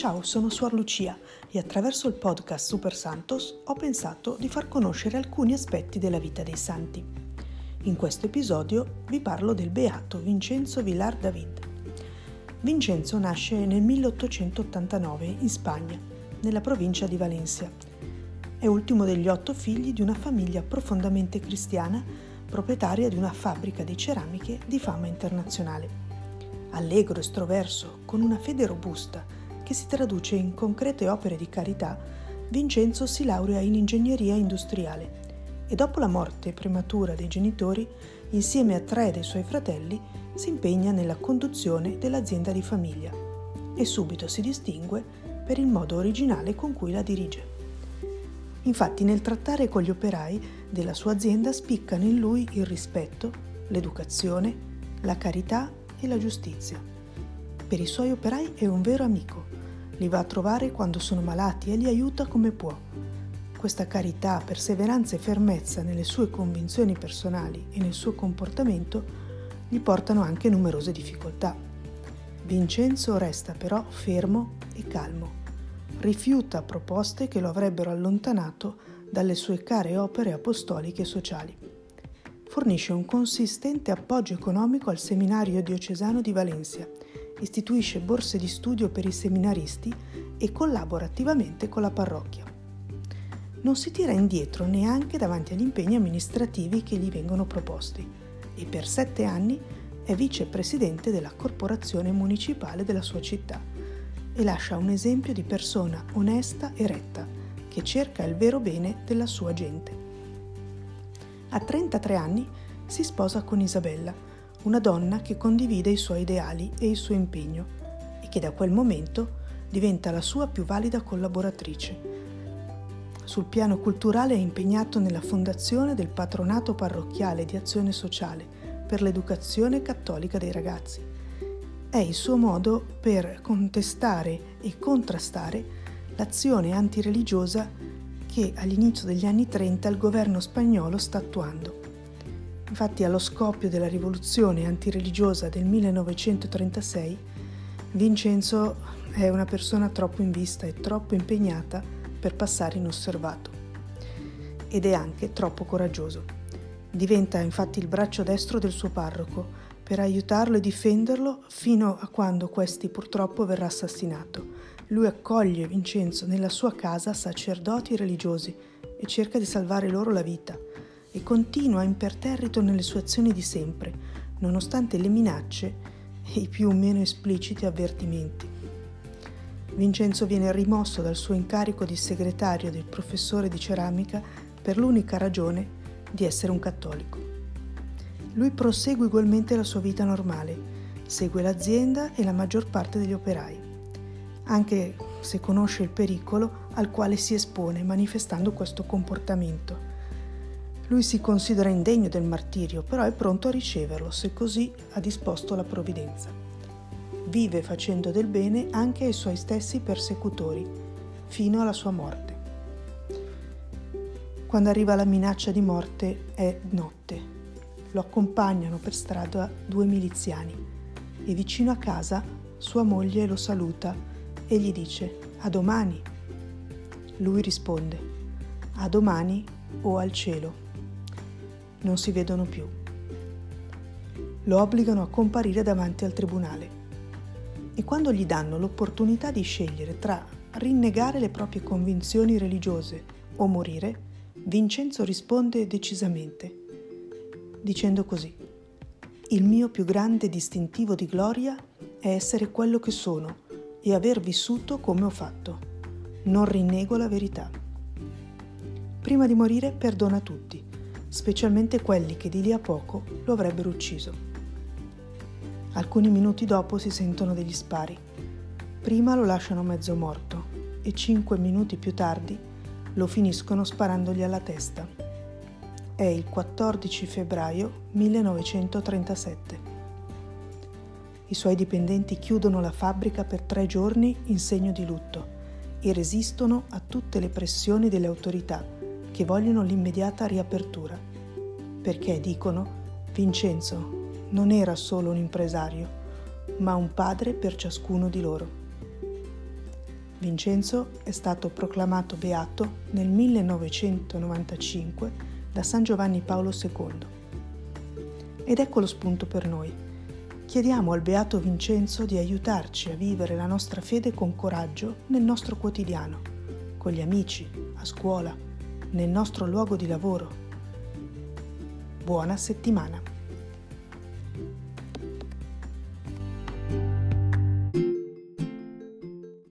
Ciao, sono Suor Lucia e attraverso il podcast Super Santos ho pensato di far conoscere alcuni aspetti della vita dei santi. In questo episodio vi parlo del beato Vincenzo Villar David. Vincenzo nasce nel 1889 in Spagna, nella provincia di Valencia. È ultimo degli otto figli di una famiglia profondamente cristiana, proprietaria di una fabbrica di ceramiche di fama internazionale. Allegro, estroverso, con una fede robusta, che si traduce in concrete opere di carità, Vincenzo si laurea in ingegneria industriale e dopo la morte prematura dei genitori, insieme a tre dei suoi fratelli, si impegna nella conduzione dell'azienda di famiglia e subito si distingue per il modo originale con cui la dirige. Infatti nel trattare con gli operai della sua azienda spiccano in lui il rispetto, l'educazione, la carità e la giustizia. Per i suoi operai è un vero amico li va a trovare quando sono malati e li aiuta come può. Questa carità, perseveranza e fermezza nelle sue convinzioni personali e nel suo comportamento gli portano anche numerose difficoltà. Vincenzo resta però fermo e calmo. Rifiuta proposte che lo avrebbero allontanato dalle sue care opere apostoliche e sociali. Fornisce un consistente appoggio economico al seminario diocesano di Valencia istituisce borse di studio per i seminaristi e collabora attivamente con la parrocchia. Non si tira indietro neanche davanti agli impegni amministrativi che gli vengono proposti e per sette anni è vicepresidente della corporazione municipale della sua città e lascia un esempio di persona onesta e retta che cerca il vero bene della sua gente. A 33 anni si sposa con Isabella, una donna che condivide i suoi ideali e il suo impegno e che da quel momento diventa la sua più valida collaboratrice. Sul piano culturale è impegnato nella fondazione del patronato parrocchiale di azione sociale per l'educazione cattolica dei ragazzi. È il suo modo per contestare e contrastare l'azione antireligiosa che all'inizio degli anni 30 il governo spagnolo sta attuando Infatti allo scoppio della rivoluzione antireligiosa del 1936, Vincenzo è una persona troppo in vista e troppo impegnata per passare inosservato. Ed è anche troppo coraggioso. Diventa infatti il braccio destro del suo parroco per aiutarlo e difenderlo fino a quando questi purtroppo verrà assassinato. Lui accoglie Vincenzo nella sua casa sacerdoti religiosi e cerca di salvare loro la vita e continua imperterrito nelle sue azioni di sempre, nonostante le minacce e i più o meno espliciti avvertimenti. Vincenzo viene rimosso dal suo incarico di segretario del professore di ceramica per l'unica ragione di essere un cattolico. Lui prosegue ugualmente la sua vita normale, segue l'azienda e la maggior parte degli operai, anche se conosce il pericolo al quale si espone manifestando questo comportamento lui si considera indegno del martirio, però è pronto a riceverlo se così ha disposto la provvidenza. Vive facendo del bene anche ai suoi stessi persecutori, fino alla sua morte. Quando arriva la minaccia di morte è notte. Lo accompagnano per strada due miliziani e vicino a casa sua moglie lo saluta e gli dice a domani. Lui risponde a domani o al cielo non si vedono più. Lo obbligano a comparire davanti al tribunale e quando gli danno l'opportunità di scegliere tra rinnegare le proprie convinzioni religiose o morire, Vincenzo risponde decisamente, dicendo così, il mio più grande distintivo di gloria è essere quello che sono e aver vissuto come ho fatto. Non rinnego la verità. Prima di morire perdona tutti specialmente quelli che di lì a poco lo avrebbero ucciso. Alcuni minuti dopo si sentono degli spari. Prima lo lasciano mezzo morto e cinque minuti più tardi lo finiscono sparandogli alla testa. È il 14 febbraio 1937. I suoi dipendenti chiudono la fabbrica per tre giorni in segno di lutto e resistono a tutte le pressioni delle autorità che vogliono l'immediata riapertura, perché dicono Vincenzo non era solo un impresario, ma un padre per ciascuno di loro. Vincenzo è stato proclamato beato nel 1995 da San Giovanni Paolo II. Ed ecco lo spunto per noi. Chiediamo al beato Vincenzo di aiutarci a vivere la nostra fede con coraggio nel nostro quotidiano, con gli amici, a scuola, nel nostro luogo di lavoro. Buona settimana!